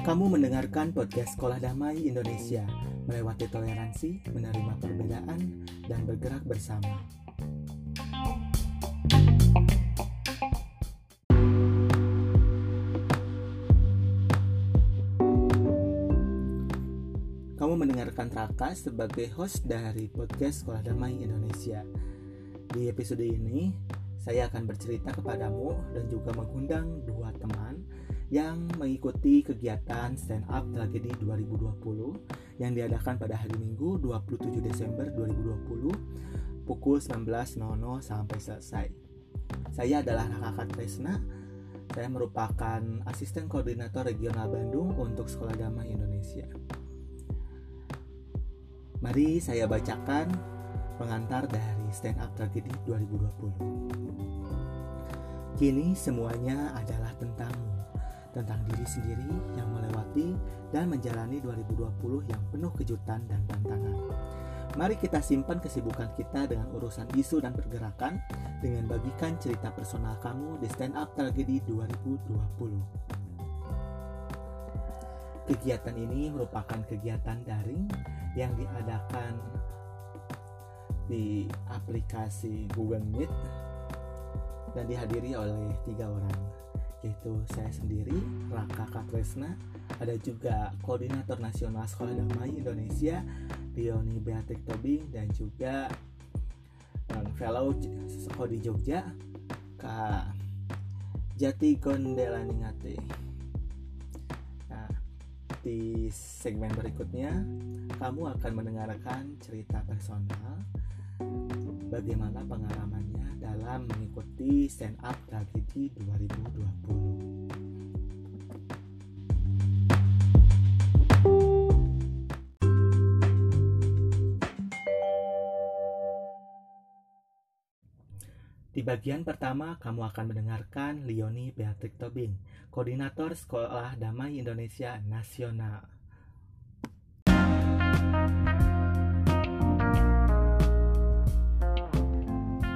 Kamu mendengarkan podcast Sekolah Damai Indonesia, melewati toleransi, menerima perbedaan, dan bergerak bersama. Kamu mendengarkan Raka sebagai host dari podcast Sekolah Damai Indonesia. Di episode ini, saya akan bercerita kepadamu dan juga mengundang dua teman yang mengikuti kegiatan Stand Up Tragedi 2020 yang diadakan pada hari Minggu 27 Desember 2020 pukul 19.00 sampai selesai. Saya adalah Raka Tresna. Saya merupakan asisten koordinator regional Bandung untuk Sekolah Damai Indonesia. Mari saya bacakan pengantar dari Stand Up Tragedi 2020. Kini semuanya adalah tentangmu, tentang diri sendiri yang melewati dan menjalani 2020 yang penuh kejutan dan tantangan. Mari kita simpan kesibukan kita dengan urusan isu dan pergerakan dengan bagikan cerita personal kamu di Stand Up Tragedi 2020. Kegiatan ini merupakan kegiatan daring yang diadakan di aplikasi Google Meet dan dihadiri oleh tiga orang yaitu saya sendiri Raka Katresna ada juga koordinator nasional sekolah damai Indonesia Dioni Beatrix Tobing dan juga um, fellow Kodi Jogja Kak Jati Gondelaningate. Nah di segmen berikutnya kamu akan mendengarkan cerita personal bagaimana pengalamannya dalam mengikuti stand up tragedi 2020. Di bagian pertama, kamu akan mendengarkan Leoni Beatrix Tobing, Koordinator Sekolah Damai Indonesia Nasional.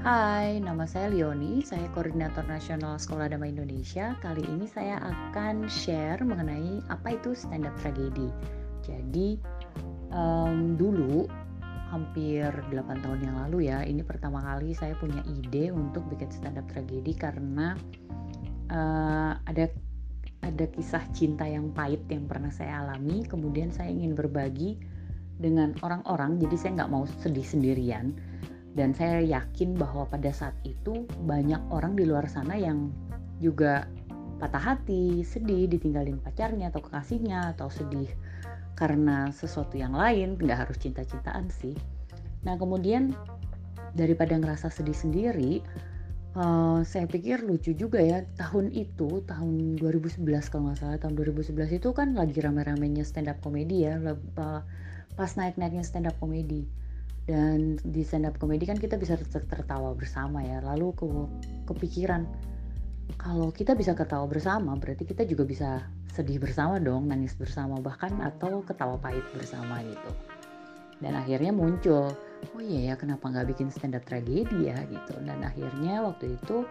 Hai, nama saya Leoni, saya Koordinator Nasional Sekolah Damai Indonesia. Kali ini saya akan share mengenai apa itu stand up tragedi. Jadi, um, dulu hampir 8 tahun yang lalu ya, ini pertama kali saya punya ide untuk bikin stand up tragedi karena uh, ada ada kisah cinta yang pahit yang pernah saya alami. Kemudian saya ingin berbagi dengan orang-orang, jadi saya nggak mau sedih sendirian dan saya yakin bahwa pada saat itu banyak orang di luar sana yang juga patah hati, sedih ditinggalin pacarnya atau kekasihnya atau sedih karena sesuatu yang lain, nggak harus cinta-cintaan sih. Nah kemudian daripada ngerasa sedih sendiri, uh, saya pikir lucu juga ya tahun itu tahun 2011 kalau nggak salah tahun 2011 itu kan lagi rame-ramenya stand up comedy ya pas naik-naiknya stand up comedy dan di stand up comedy kan kita bisa tertawa bersama ya. Lalu ke kepikiran kalau kita bisa ketawa bersama berarti kita juga bisa sedih bersama dong nangis bersama bahkan atau ketawa pahit bersama gitu. Dan akhirnya muncul oh iya ya kenapa nggak bikin stand up tragedi ya? gitu. Dan akhirnya waktu itu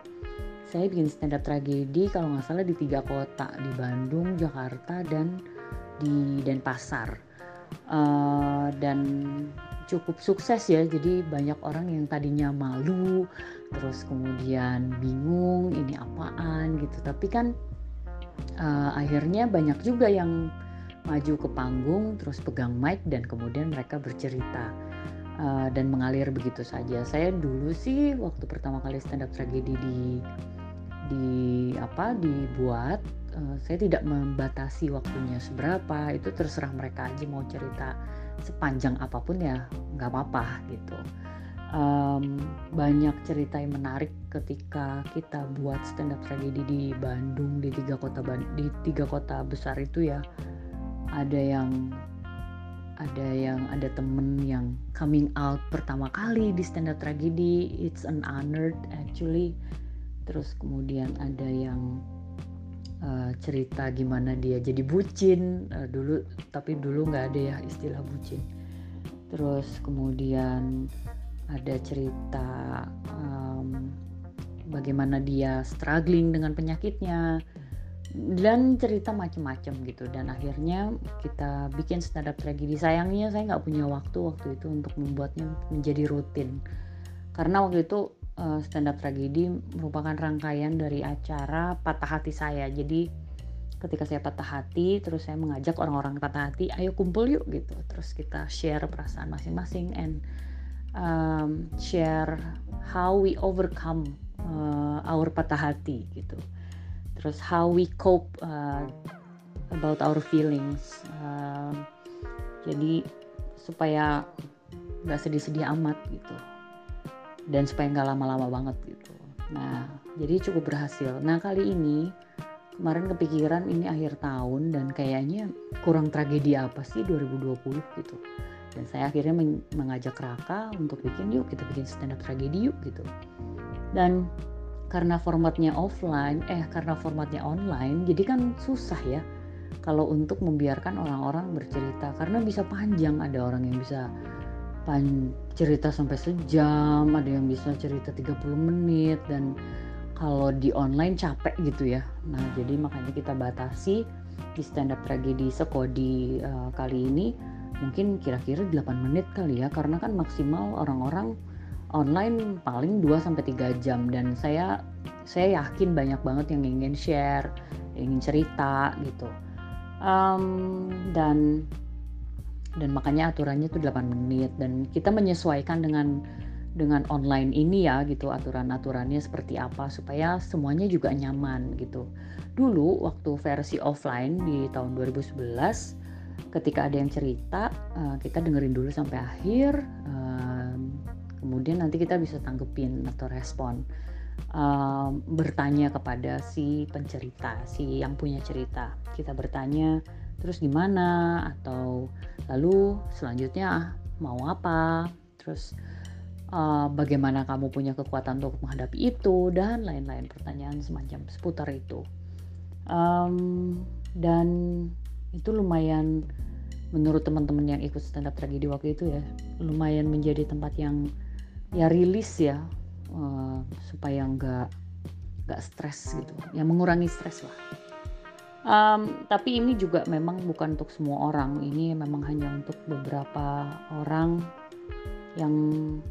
saya bikin stand up tragedi kalau nggak salah di tiga kota di Bandung Jakarta dan di Denpasar. Uh, dan cukup sukses ya. Jadi banyak orang yang tadinya malu terus kemudian bingung ini apaan gitu. Tapi kan uh, akhirnya banyak juga yang maju ke panggung terus pegang mic dan kemudian mereka bercerita uh, dan mengalir begitu saja. Saya dulu sih waktu pertama kali stand up tragedi di di apa dibuat uh, saya tidak membatasi waktunya seberapa. Itu terserah mereka aja mau cerita sepanjang apa pun ya nggak apa-apa gitu. Um, banyak cerita yang menarik ketika kita buat stand up tragedi di Bandung di tiga kota di tiga kota besar itu ya ada yang ada yang ada temen yang coming out pertama kali di stand up tragedi. It's an honor actually. Terus kemudian ada yang uh, cerita gimana dia jadi bucin uh, dulu tapi dulu nggak ada ya istilah bucin. Terus kemudian ada cerita um, bagaimana dia struggling dengan penyakitnya dan cerita macam-macam gitu. Dan akhirnya kita bikin stand up tragedi. Sayangnya saya nggak punya waktu waktu itu untuk membuatnya menjadi rutin. Karena waktu itu uh, stand up tragedi merupakan rangkaian dari acara patah hati saya. Jadi ketika saya patah hati terus saya mengajak orang-orang patah hati ayo kumpul yuk gitu. Terus kita share perasaan masing-masing and um, share how we overcome uh, our patah hati gitu. Terus how we cope uh, about our feelings uh, jadi supaya nggak sedih-sedih amat gitu dan supaya nggak lama-lama banget gitu. Nah jadi cukup berhasil. Nah kali ini kemarin kepikiran ini akhir tahun dan kayaknya kurang tragedi apa sih 2020 gitu. Dan saya akhirnya mengajak Raka untuk bikin yuk kita bikin stand up tragedi yuk gitu. Dan karena formatnya offline eh karena formatnya online jadi kan susah ya kalau untuk membiarkan orang-orang bercerita. Karena bisa panjang ada orang yang bisa pan cerita sampai sejam ada yang bisa cerita 30 menit dan kalau di online capek gitu ya nah jadi makanya kita batasi di stand up tragedi sekodi uh, kali ini mungkin kira-kira 8 menit kali ya karena kan maksimal orang-orang online paling 2 sampai 3 jam dan saya saya yakin banyak banget yang ingin share, ingin cerita gitu. Um, dan dan makanya aturannya tuh 8 menit dan kita menyesuaikan dengan dengan online ini ya gitu aturan-aturannya seperti apa supaya semuanya juga nyaman gitu. Dulu waktu versi offline di tahun 2011 ketika ada yang cerita uh, kita dengerin dulu sampai akhir kemudian nanti kita bisa tanggepin atau respon bertanya kepada si pencerita si yang punya cerita kita bertanya terus gimana atau lalu selanjutnya mau apa? Terus uh, bagaimana kamu punya kekuatan untuk menghadapi itu? Dan lain-lain pertanyaan semacam seputar itu. Um, dan itu lumayan menurut teman-teman yang ikut stand up tragedi waktu itu ya lumayan menjadi tempat yang ya rilis ya uh, supaya nggak nggak stres gitu. Ya mengurangi stres lah um, tapi ini juga memang bukan untuk semua orang ini memang hanya untuk beberapa orang yang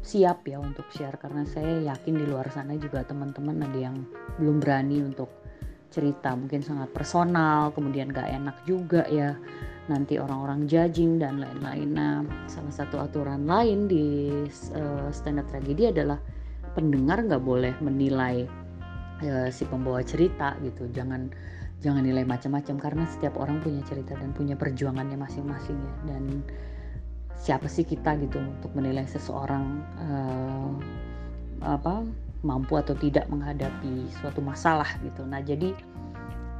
siap ya untuk share karena saya yakin di luar sana juga teman-teman ada yang belum berani untuk cerita mungkin sangat personal kemudian gak enak juga ya nanti orang-orang judging dan lain-lain. Nah, salah satu aturan lain di uh, stand up tragedi adalah pendengar nggak boleh menilai uh, si pembawa cerita gitu. Jangan jangan nilai macam-macam karena setiap orang punya cerita dan punya perjuangannya masing-masing ya. Dan siapa sih kita gitu untuk menilai seseorang uh, apa mampu atau tidak menghadapi suatu masalah gitu. Nah, jadi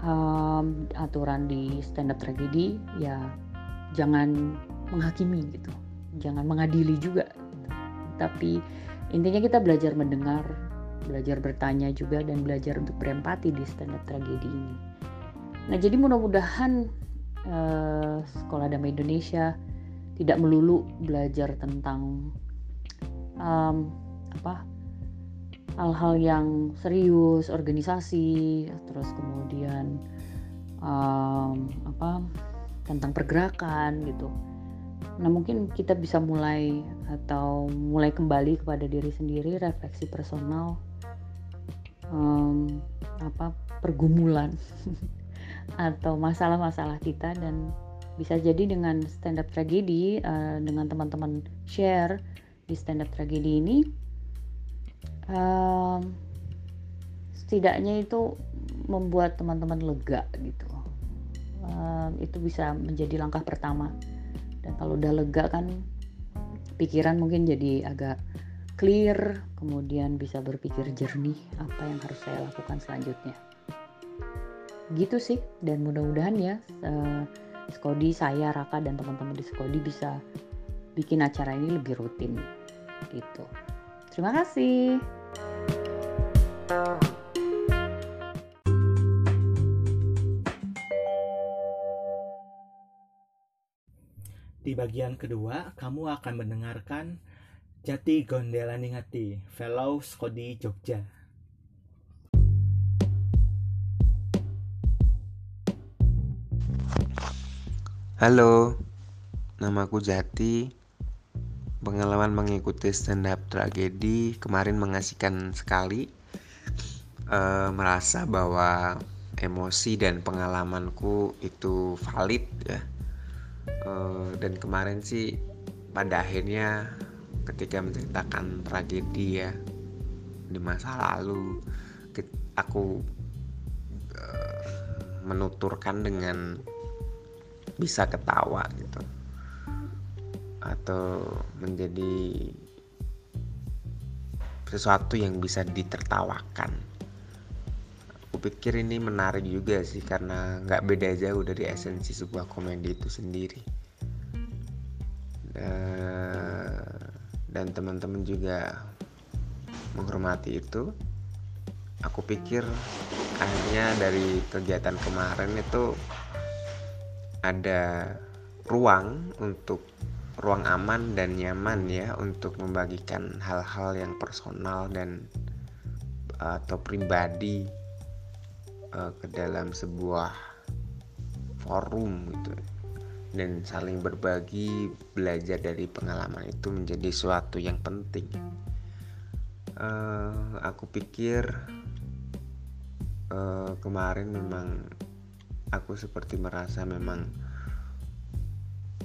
um, aturan di stand up tragedi ya jangan menghakimi gitu jangan mengadili juga gitu. tapi intinya kita belajar mendengar belajar bertanya juga dan belajar untuk berempati di stand up tragedi ini nah jadi mudah-mudahan uh, sekolah damai Indonesia tidak melulu belajar tentang um, apa hal-hal yang serius organisasi terus kemudian um, apa tentang pergerakan gitu. Nah mungkin kita bisa mulai atau mulai kembali kepada diri sendiri refleksi personal um, apa pergumulan atau masalah-masalah kita dan bisa jadi dengan stand up tragedi uh, dengan teman-teman share di stand up tragedi ini um, setidaknya itu membuat teman-teman lega gitu. Um, itu bisa menjadi langkah pertama. Dan kalau udah lega kan pikiran mungkin jadi agak clear kemudian bisa berpikir jernih apa yang harus saya lakukan selanjutnya gitu sih. Dan mudah-mudahan ya uh, Skodi saya Raka dan teman-teman di Skodi bisa bikin acara ini lebih rutin. Gitu. Terima kasih. Di bagian kedua, kamu akan mendengarkan Jati Gondela Ningati, Fellow Skodi Jogja. Halo, namaku Jati. Pengalaman mengikuti stand up tragedi kemarin mengasihkan sekali. E, merasa bahwa emosi dan pengalamanku itu valid ya. E, dan kemarin sih pada akhirnya ketika menceritakan tragedi ya di masa lalu, aku e, menuturkan dengan bisa ketawa gitu. Atau menjadi sesuatu yang bisa ditertawakan. Aku pikir ini menarik juga sih karena nggak beda jauh dari esensi sebuah komedi itu sendiri. Dan teman-teman juga menghormati itu aku pikir akhirnya dari kegiatan kemarin itu ada ruang untuk ruang aman dan nyaman ya untuk membagikan hal-hal yang personal dan atau pribadi uh, ke dalam sebuah forum gitu. Dan saling berbagi belajar dari pengalaman itu menjadi suatu yang penting. Uh, aku pikir uh, kemarin memang aku seperti merasa memang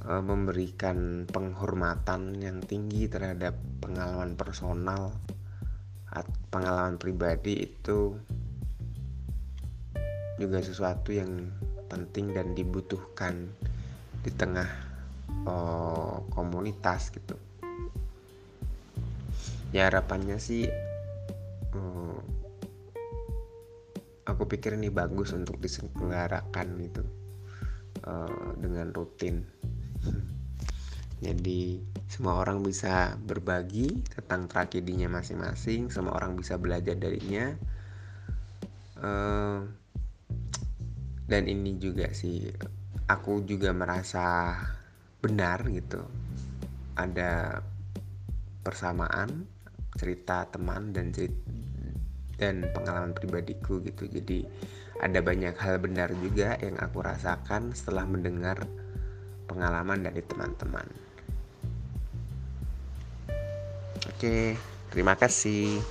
uh, memberikan penghormatan yang tinggi terhadap pengalaman personal pengalaman pribadi itu juga sesuatu yang penting dan dibutuhkan di tengah uh, komunitas gitu. Ya harapannya sih uh, aku pikir ini bagus untuk diselenggarakan gitu uh, dengan rutin. Jadi semua orang bisa berbagi tentang tragedinya masing-masing semua orang bisa belajar darinya. Uh, dan ini juga sih aku juga merasa benar gitu. Ada persamaan cerita teman dan cerita dan pengalaman pribadiku gitu. Jadi ada banyak hal benar juga yang aku rasakan setelah mendengar pengalaman dari teman-teman. Oke terima kasih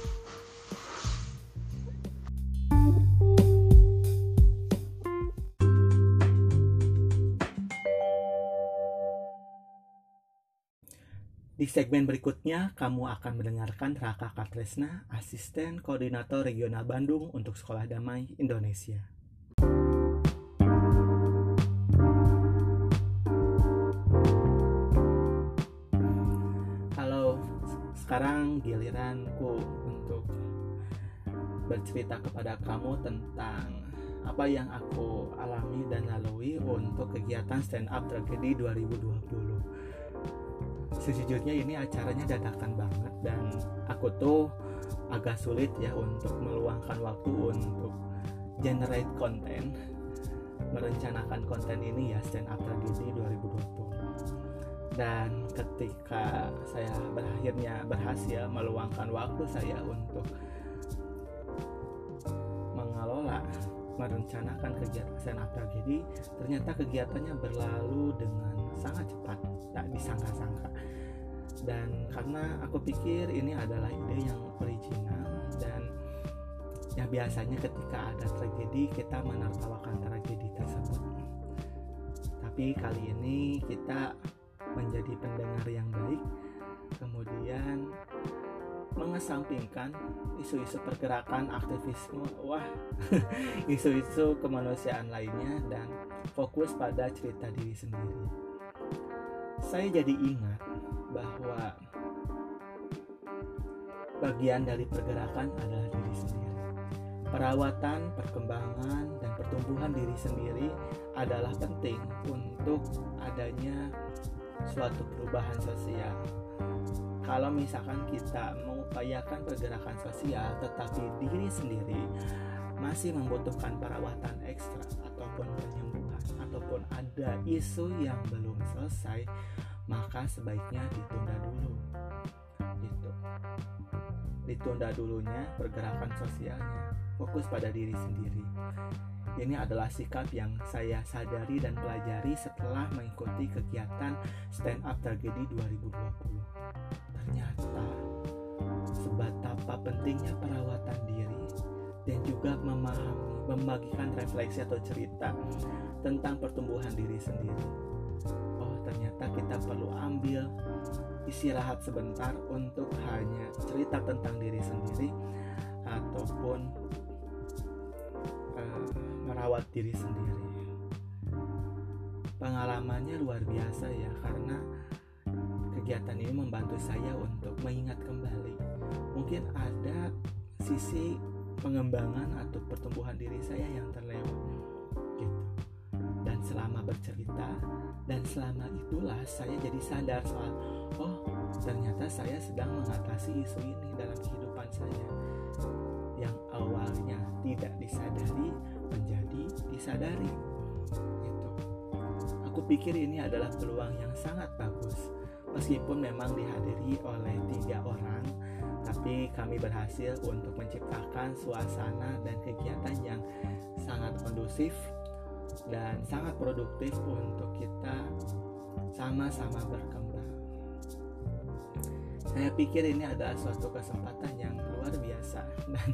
Di segmen berikutnya, kamu akan mendengarkan Raka Katresna, Asisten Koordinator Regional Bandung untuk Sekolah Damai Indonesia. Halo, sekarang giliranku untuk bercerita kepada kamu tentang apa yang aku alami dan lalui untuk kegiatan stand up tragedi 2020 sejujurnya ini acaranya dadakan banget dan aku tuh agak sulit ya untuk meluangkan waktu untuk generate konten merencanakan konten ini ya stand up tragedi 2020 dan ketika saya berakhirnya berhasil meluangkan waktu saya untuk merencanakan kegiatan up tragedi ternyata kegiatannya berlalu dengan sangat cepat tak disangka-sangka. Dan karena aku pikir ini adalah ide yang original dan ya biasanya ketika ada tragedi kita menertawakan tragedi tersebut. Tapi kali ini kita menjadi pendengar yang baik kemudian mengesampingkan isu-isu pergerakan aktivisme wah isu-isu kemanusiaan lainnya dan fokus pada cerita diri sendiri saya jadi ingat bahwa bagian dari pergerakan adalah diri sendiri. Perawatan, perkembangan, dan pertumbuhan diri sendiri adalah penting untuk adanya suatu perubahan sosial. Kalau misalkan kita mengupayakan pergerakan sosial, tetapi diri sendiri masih membutuhkan perawatan ekstra ataupun penyembuhan ataupun ada isu yang belum selesai, maka sebaiknya ditunda dulu. Gitu. Ditunda dulunya pergerakan sosialnya, fokus pada diri sendiri. Ini adalah sikap yang saya sadari dan pelajari setelah mengikuti kegiatan Stand Up Tragedi 2020. Ternyata sebatapa pentingnya perawatan diri dan juga memahami, membagikan refleksi atau cerita tentang pertumbuhan diri sendiri. Ternyata kita perlu ambil istirahat sebentar untuk hanya cerita tentang diri sendiri ataupun uh, merawat diri sendiri. Pengalamannya luar biasa ya karena kegiatan ini membantu saya untuk mengingat kembali. Mungkin ada sisi pengembangan atau pertumbuhan diri saya yang terlewat gitu. Dan selama bercerita dan selama itulah saya jadi sadar soal oh ternyata saya sedang mengatasi isu ini dalam kehidupan saya. Yang awalnya tidak disadari menjadi disadari itu aku pikir ini adalah peluang yang sangat bagus. Meskipun memang dihadiri oleh tiga orang tapi kami berhasil untuk menciptakan suasana dan kegiatan yang sangat kondusif dan sangat produktif untuk kita sama-sama berkembang. Saya pikir ini adalah suatu kesempatan yang luar biasa dan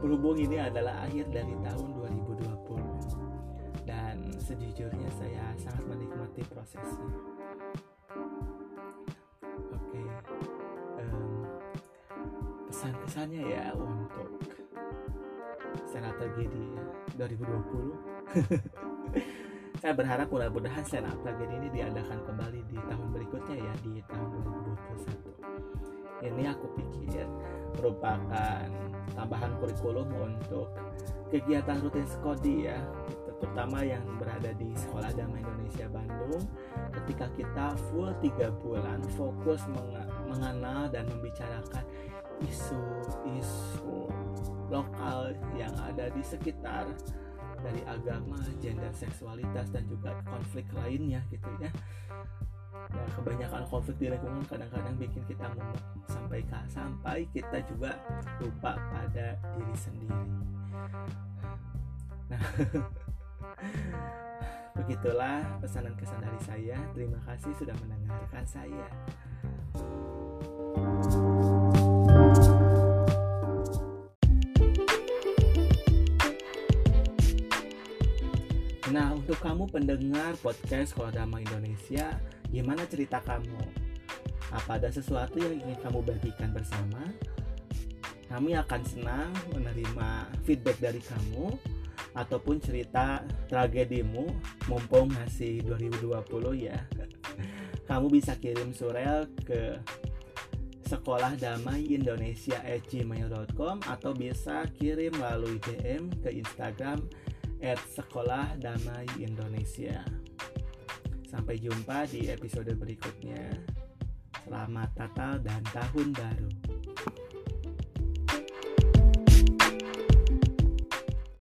berhubung ini adalah akhir dari tahun 2020 dan sejujurnya saya sangat menikmati prosesnya. Oke, pesan-pesannya ya untuk Senata Gedi 2020 saya berharap mudah-mudahan stand up ini diadakan kembali di tahun berikutnya ya di tahun 2021 ini aku pikir merupakan tambahan kurikulum untuk kegiatan rutin Skodi ya terutama yang berada di Sekolah Damai Indonesia Bandung. Ketika kita full tiga bulan fokus mengenal dan membicarakan isu-isu lokal yang ada di sekitar dari agama, gender, seksualitas dan juga konflik lainnya gitu ya. Ya, kebanyakan konflik di lingkungan kadang-kadang bikin kita ngomong sampai sampai kita juga lupa pada diri sendiri. Nah, begitulah pesanan kesan dari saya. Terima kasih sudah mendengarkan saya. Kamu pendengar podcast Sekolah Damai Indonesia, gimana cerita kamu? Apa ada sesuatu yang ingin kamu bagikan bersama? Kami akan senang menerima feedback dari kamu ataupun cerita tragedimu mumpung masih 2020 ya. Kamu bisa kirim surel ke sekolah damai Indonesia gmail.com atau bisa kirim melalui DM ke Instagram at Sekolah Damai Indonesia. Sampai jumpa di episode berikutnya. Selamat Natal dan Tahun Baru.